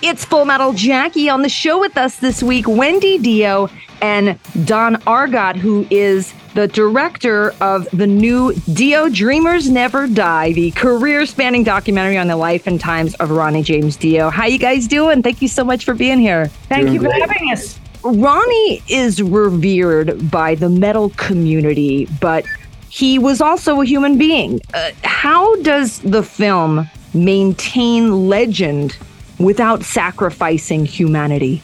It's Full Metal Jackie on the show with us this week, Wendy Dio and Don Argott, who is the director of the new Dio Dreamers Never Die, the career spanning documentary on the life and times of Ronnie James Dio. How you guys doing? Thank you so much for being here. Thank doing you for great. having us. Ronnie is revered by the metal community, but he was also a human being. Uh, how does the film maintain legend without sacrificing humanity?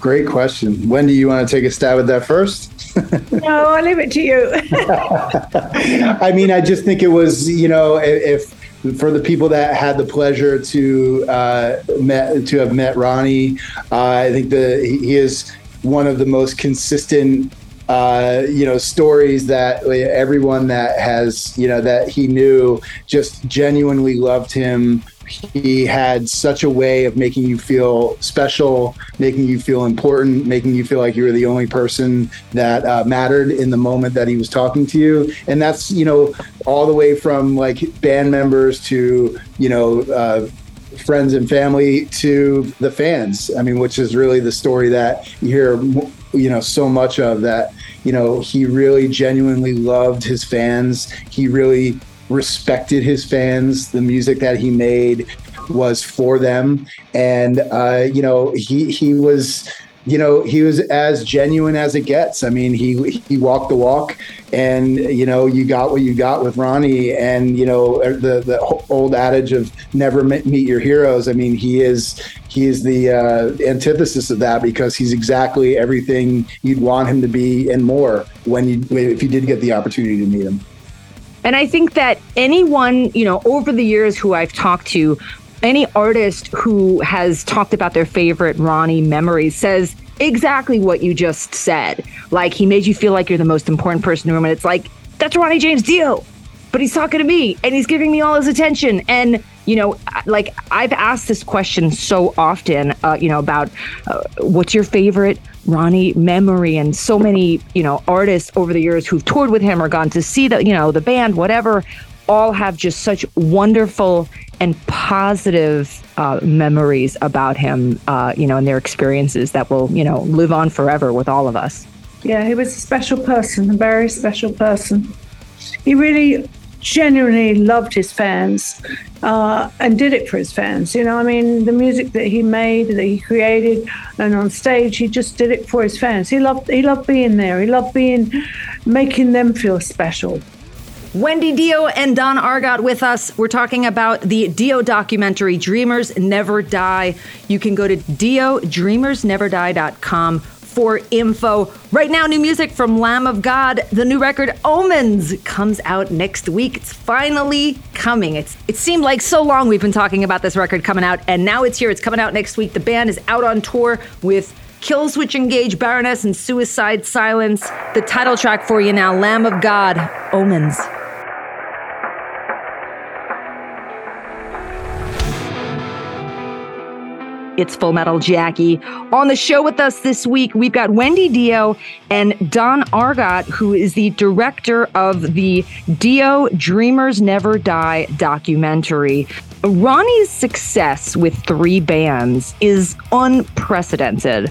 Great question. Wendy, you want to take a stab at that first? no, I'll leave it to you. I mean, I just think it was, you know, if for the people that had the pleasure to uh, met to have met Ronnie, uh, I think the he is one of the most consistent uh, you know stories that everyone that has you know that he knew just genuinely loved him he had such a way of making you feel special making you feel important making you feel like you were the only person that uh, mattered in the moment that he was talking to you and that's you know all the way from like band members to you know uh, friends and family to the fans. I mean, which is really the story that you hear, you know, so much of that, you know, he really genuinely loved his fans. He really respected his fans. The music that he made was for them. And, uh, you know, he, he was, you know, he was as genuine as it gets. I mean, he he walked the walk, and you know, you got what you got with Ronnie, and you know, er, the the old adage of never meet your heroes. I mean, he is he is the uh, antithesis of that because he's exactly everything you'd want him to be and more when you if you did get the opportunity to meet him. And I think that anyone, you know, over the years who I've talked to any artist who has talked about their favorite Ronnie memories says exactly what you just said. Like he made you feel like you're the most important person in the room, and it's like that's Ronnie James Dio, but he's talking to me and he's giving me all his attention. And you know, like I've asked this question so often, uh, you know, about uh, what's your favorite Ronnie memory, and so many you know artists over the years who've toured with him or gone to see the you know the band, whatever, all have just such wonderful and positive uh, memories about him, uh, you know, and their experiences that will, you know, live on forever with all of us. Yeah, he was a special person, a very special person. He really genuinely loved his fans uh, and did it for his fans. You know, I mean, the music that he made, that he created, and on stage, he just did it for his fans. He loved, he loved being there. He loved being, making them feel special. Wendy Dio and Don Argott with us. We're talking about the Dio documentary, Dreamers Never Die. You can go to diodreamersneverdie.com for info. Right now, new music from Lamb of God. The new record Omens comes out next week. It's finally coming. It's it seemed like so long we've been talking about this record coming out, and now it's here. It's coming out next week. The band is out on tour with Killswitch Engage, Baroness, and Suicide Silence. The title track for you now, Lamb of God, Omens. It's Full Metal Jackie. On the show with us this week, we've got Wendy Dio and Don Argott, who is the director of the Dio Dreamers Never Die documentary. Ronnie's success with three bands is unprecedented.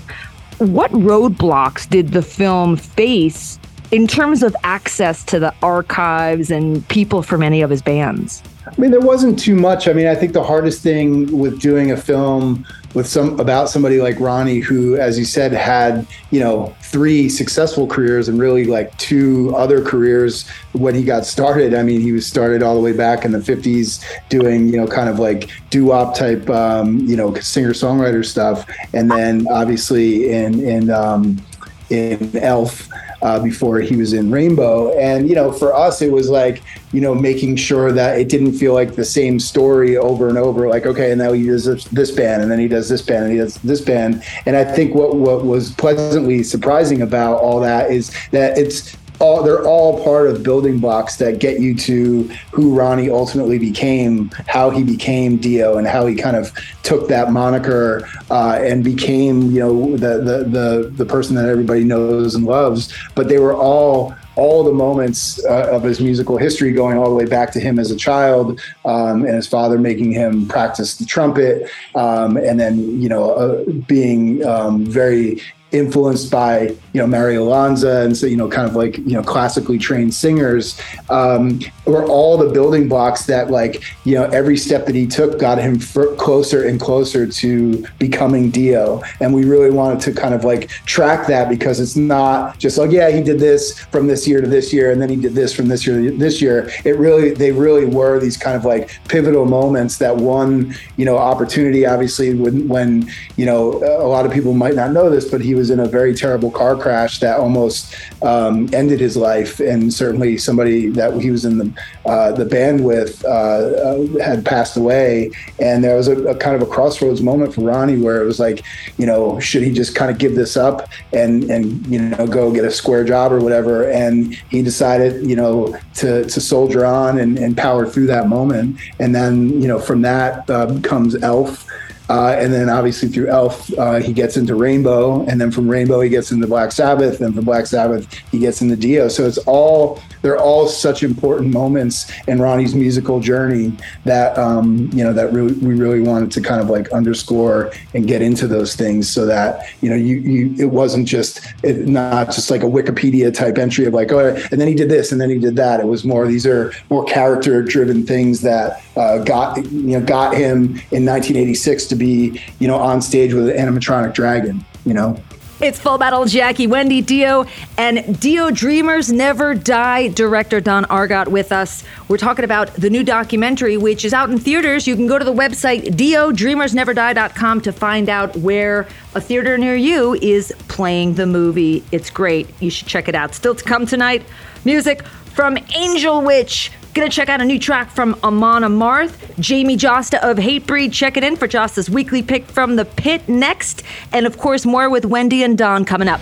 What roadblocks did the film face in terms of access to the archives and people from any of his bands? I mean, there wasn't too much. I mean, I think the hardest thing with doing a film with some about somebody like Ronnie, who, as you said, had you know three successful careers and really like two other careers when he got started. I mean, he was started all the way back in the '50s doing you know kind of like doo wop type um, you know singer songwriter stuff, and then obviously in in um, in Elf uh, before he was in Rainbow. And, you know, for us, it was like, you know, making sure that it didn't feel like the same story over and over. Like, okay, and now he does this band, and then he does this band, and he does this band. And I think what, what was pleasantly surprising about all that is that it's all they're all part of building blocks that get you to who Ronnie ultimately became, how he became Dio, and how he kind of took that moniker uh, and became you know the, the the the person that everybody knows and loves. But they were all all the moments uh, of his musical history, going all the way back to him as a child, um, and his father making him practice the trumpet, um, and then you know uh, being um, very influenced by you know Mario Lanza and so you know kind of like you know classically trained singers um, were all the building blocks that like you know every step that he took got him closer and closer to becoming Dio. And we really wanted to kind of like track that because it's not just like yeah he did this from this year to this year and then he did this from this year to this year. It really they really were these kind of like pivotal moments that one you know opportunity obviously when when you know a lot of people might not know this but he was in a very terrible car crash that almost um, ended his life, and certainly somebody that he was in the uh, the band with uh, uh, had passed away. And there was a, a, kind of a crossroads moment for Ronnie where it was like, you know, should he just kind of give this up and and you know go get a square job or whatever? And he decided, you know, to to soldier on and, and power through that moment. And then you know from that uh, comes Elf. Uh, and then obviously through Elf, uh, he gets into Rainbow, and then from Rainbow he gets into Black Sabbath, and from Black Sabbath he gets into Dio. So it's all they're all such important moments in Ronnie's musical journey that um, you know that really, we really wanted to kind of like underscore and get into those things so that you know you you it wasn't just it, not just like a Wikipedia type entry of like oh and then he did this and then he did that. It was more these are more character driven things that uh, got you know got him in 1986 to be, you know, on stage with an animatronic dragon, you know? It's Full Metal Jackie, Wendy Dio, and Dio Dreamers Never Die director Don Argott with us. We're talking about the new documentary, which is out in theaters. You can go to the website diodreamersneverdie.com to find out where a theater near you is playing the movie. It's great. You should check it out. Still to come tonight, music from Angel Witch. Gonna check out a new track from Amon Amarth, Jamie Jasta of Hatebreed. Check it in for Jasta's weekly pick from the pit next. And of course, more with Wendy and Don coming up.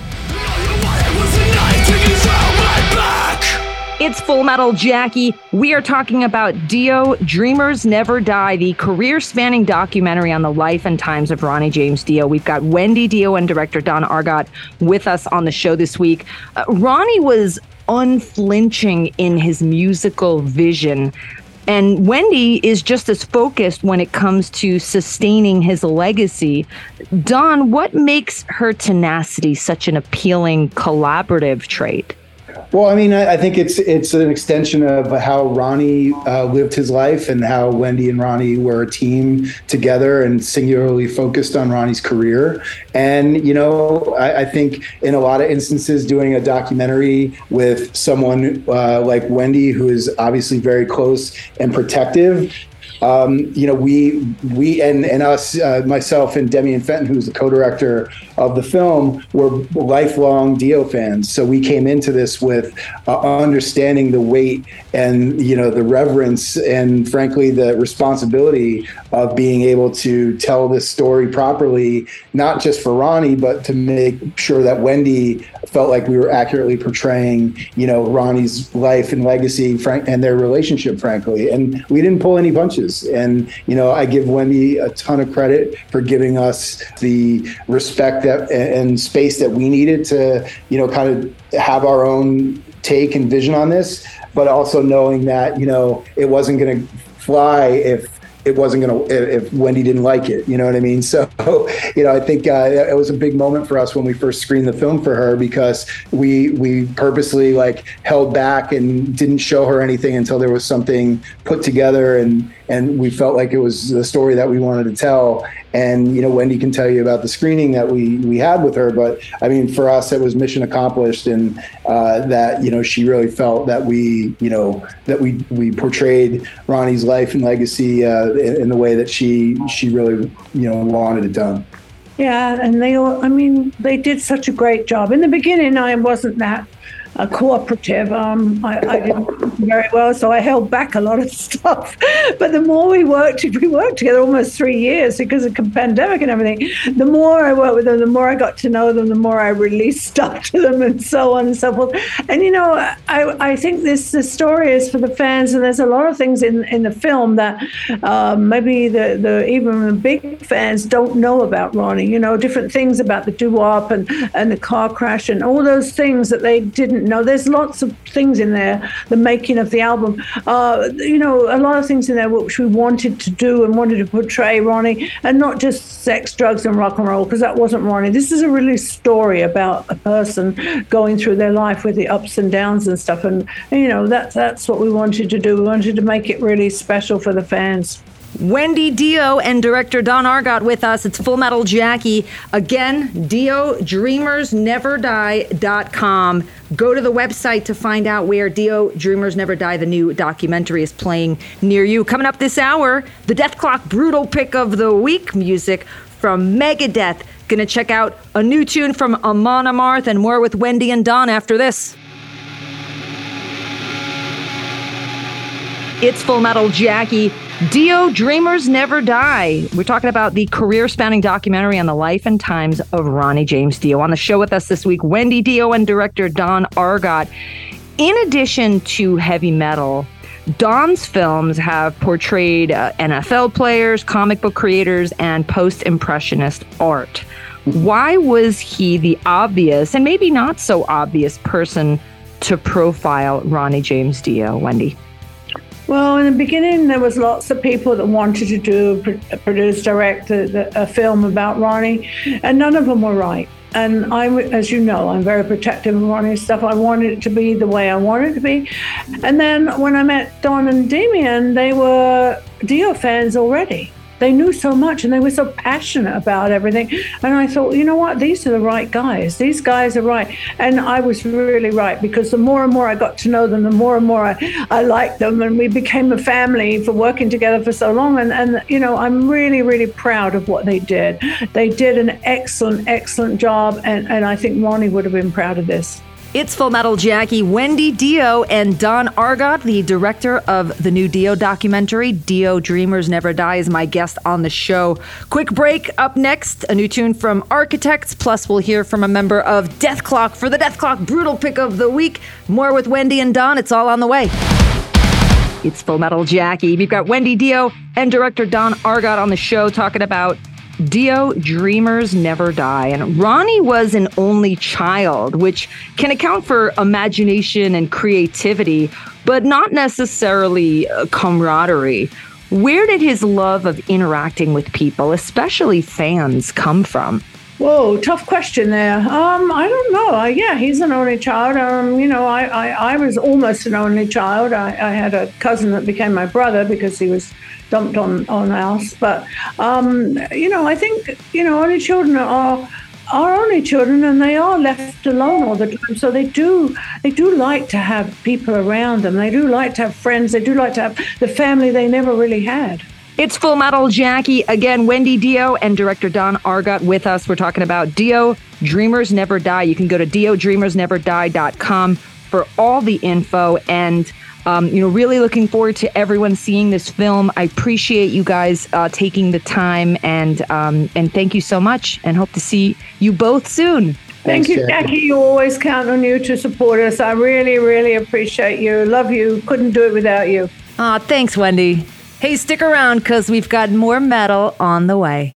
It's Full Metal Jackie. We are talking about Dio Dreamers Never Die, the career spanning documentary on the life and times of Ronnie James Dio. We've got Wendy Dio and director Don Argott with us on the show this week. Uh, Ronnie was unflinching in his musical vision. And Wendy is just as focused when it comes to sustaining his legacy. Don, what makes her tenacity such an appealing collaborative trait? Well, I mean, I, I, think it's it's an extension of how Ronnie uh, lived his life and how Wendy and Ronnie were a team together and singularly focused on Ronnie's career. And you know, I, I think in a lot of instances, doing a documentary with someone uh, like Wendy, who is obviously very close and protective, um, you know, we we and and us, uh, myself and Demian Fenton, who's the co-director of the film, were lifelong Dio fans. So we came into this with uh, understanding the weight and you know the reverence and frankly the responsibility of being able to tell this story properly, not just for Ronnie, but to make sure that Wendy felt like we were accurately portraying, you know, Ronnie's life and legacy, frank, and their relationship, frankly. And we didn't pull any punches. And you know, I give Wendy a ton of credit for giving us the respect that and space that we needed to, you know, kind of have our own take and vision on this, but also knowing that you know it wasn't going to fly if it wasn't going to if Wendy didn't like it. You know what I mean? So, you know, I think uh, it was a big moment for us when we first screened the film for her because we we purposely like held back and didn't show her anything until there was something put together and and we felt like it was the story that we wanted to tell. And you know, Wendy can tell you about the screening that we we had with her, but I mean, for us, it was mission accomplished, and uh, that you know, she really felt that we you know that we we portrayed Ronnie's life and legacy uh, in, in the way that she she really you know wanted it done. Yeah, and they all, I mean, they did such a great job. In the beginning, I wasn't that a cooperative. Um, I, I, didn't very well, so I held back a lot of stuff. But the more we worked, we worked together almost three years because of the pandemic and everything. The more I worked with them, the more I got to know them, the more I released stuff to them, and so on and so forth. And you know, I, I think this the story is for the fans, and there's a lot of things in, in the film that um, maybe the, the even the big fans don't know about Ronnie. You know, different things about the doo wop and and the car crash and all those things that they didn't know. There's lots of things in there, the making of the album. Uh, you know, a lot of things in there which we wanted to do and wanted to portray Ronnie, and not just sex, drugs, and rock and roll, because that wasn't Ronnie. This is a really story about a person going through their life with the ups and downs and stuff. And, and you know, that, that's what we wanted to do. We wanted to make it really special for the fans. Wendy Dio and director Don Argott with us. It's Full Metal Jackie. Again, Dio Dreamers Never Go to the website to find out where Dio Dreamers Never Die, the new documentary, is playing near you. Coming up this hour, the Dethklok Brutal Pick of the Week music from Megadeth. Gonna check out a new tune from Amon Amarth and more with Wendy and Don after this. It's Full Metal Jackie. Dio Dreamers Never Die. We're talking about the career spanning documentary on the life and times of Ronnie James Dio. On the show with us this week, Wendy Dio and director Don Argott. In addition to heavy metal, Don's films have portrayed uh, NFL players, comic book creators, and post impressionist art. Why was he the obvious and maybe not so obvious person to profile Ronnie James Dio, Wendy? Well, in the beginning, there was lots of people that wanted to do, produce, direct a, a film about Ronnie, and none of them were right. And I, as you know, I'm very protective of Ronnie's stuff. I wanted it to be the way I wanted it to be. And then when I met Don and Demian, they were Dio fans already. They knew so much and they were so passionate about everything. And I thought, you know what? These are the right guys. These guys are right. And I was really right because the more and more I got to know them, the more and more I, I liked them. And we became a family for working together for so long. And, and, you know, I'm really, really proud of what they did. They did an excellent, excellent job. And, and I think Ronnie would have been proud of this. It's Full Metal Jackie, Wendy Dio, and Don Argott, the director of the new Dio documentary, Dio Dreamers Never Die, is my guest on the show. Quick break up next, a new tune from Architects, plus we'll hear from a member of Dethklok for the Dethklok Brutal Pick of the Week. More with Wendy and Don, it's all on the way. It's Full Metal Jackie. We've got Wendy Dio and director Don Argott on the show talking about Dio Dreamers Never Die. And Ronnie was an only child, which can account for imagination and creativity, but not necessarily uh, camaraderie. Where did his love of interacting with people, especially fans, come from? Whoa, tough question there. Um, I don't know. Uh, yeah, he's an only child. Um, you know, I, I, I was almost an only child. I, I had a cousin that became my brother because he was dumped on on us. But um, you know, I think you know only children are are only children and they are left alone all the time so they do they do like to have people around them they do like to have friends they do like to have the family they never really had it's Full Metal Jackie. Again, Wendy Dio and director Don Argott with us. We're talking about Dio Dreamers Never Die. You can go to diodreamersneverdie.com for all the info. And um, you know, really looking forward to everyone seeing this film. I appreciate you guys uh, taking the time and um, and thank you so much. And hope to see you both soon. Thank you, Jackie. Jackie. You always count on you to support us. I really, really appreciate you. Love you. Couldn't do it without you. Ah, thanks, Wendy. Hey, stick around because we've got more metal on the way.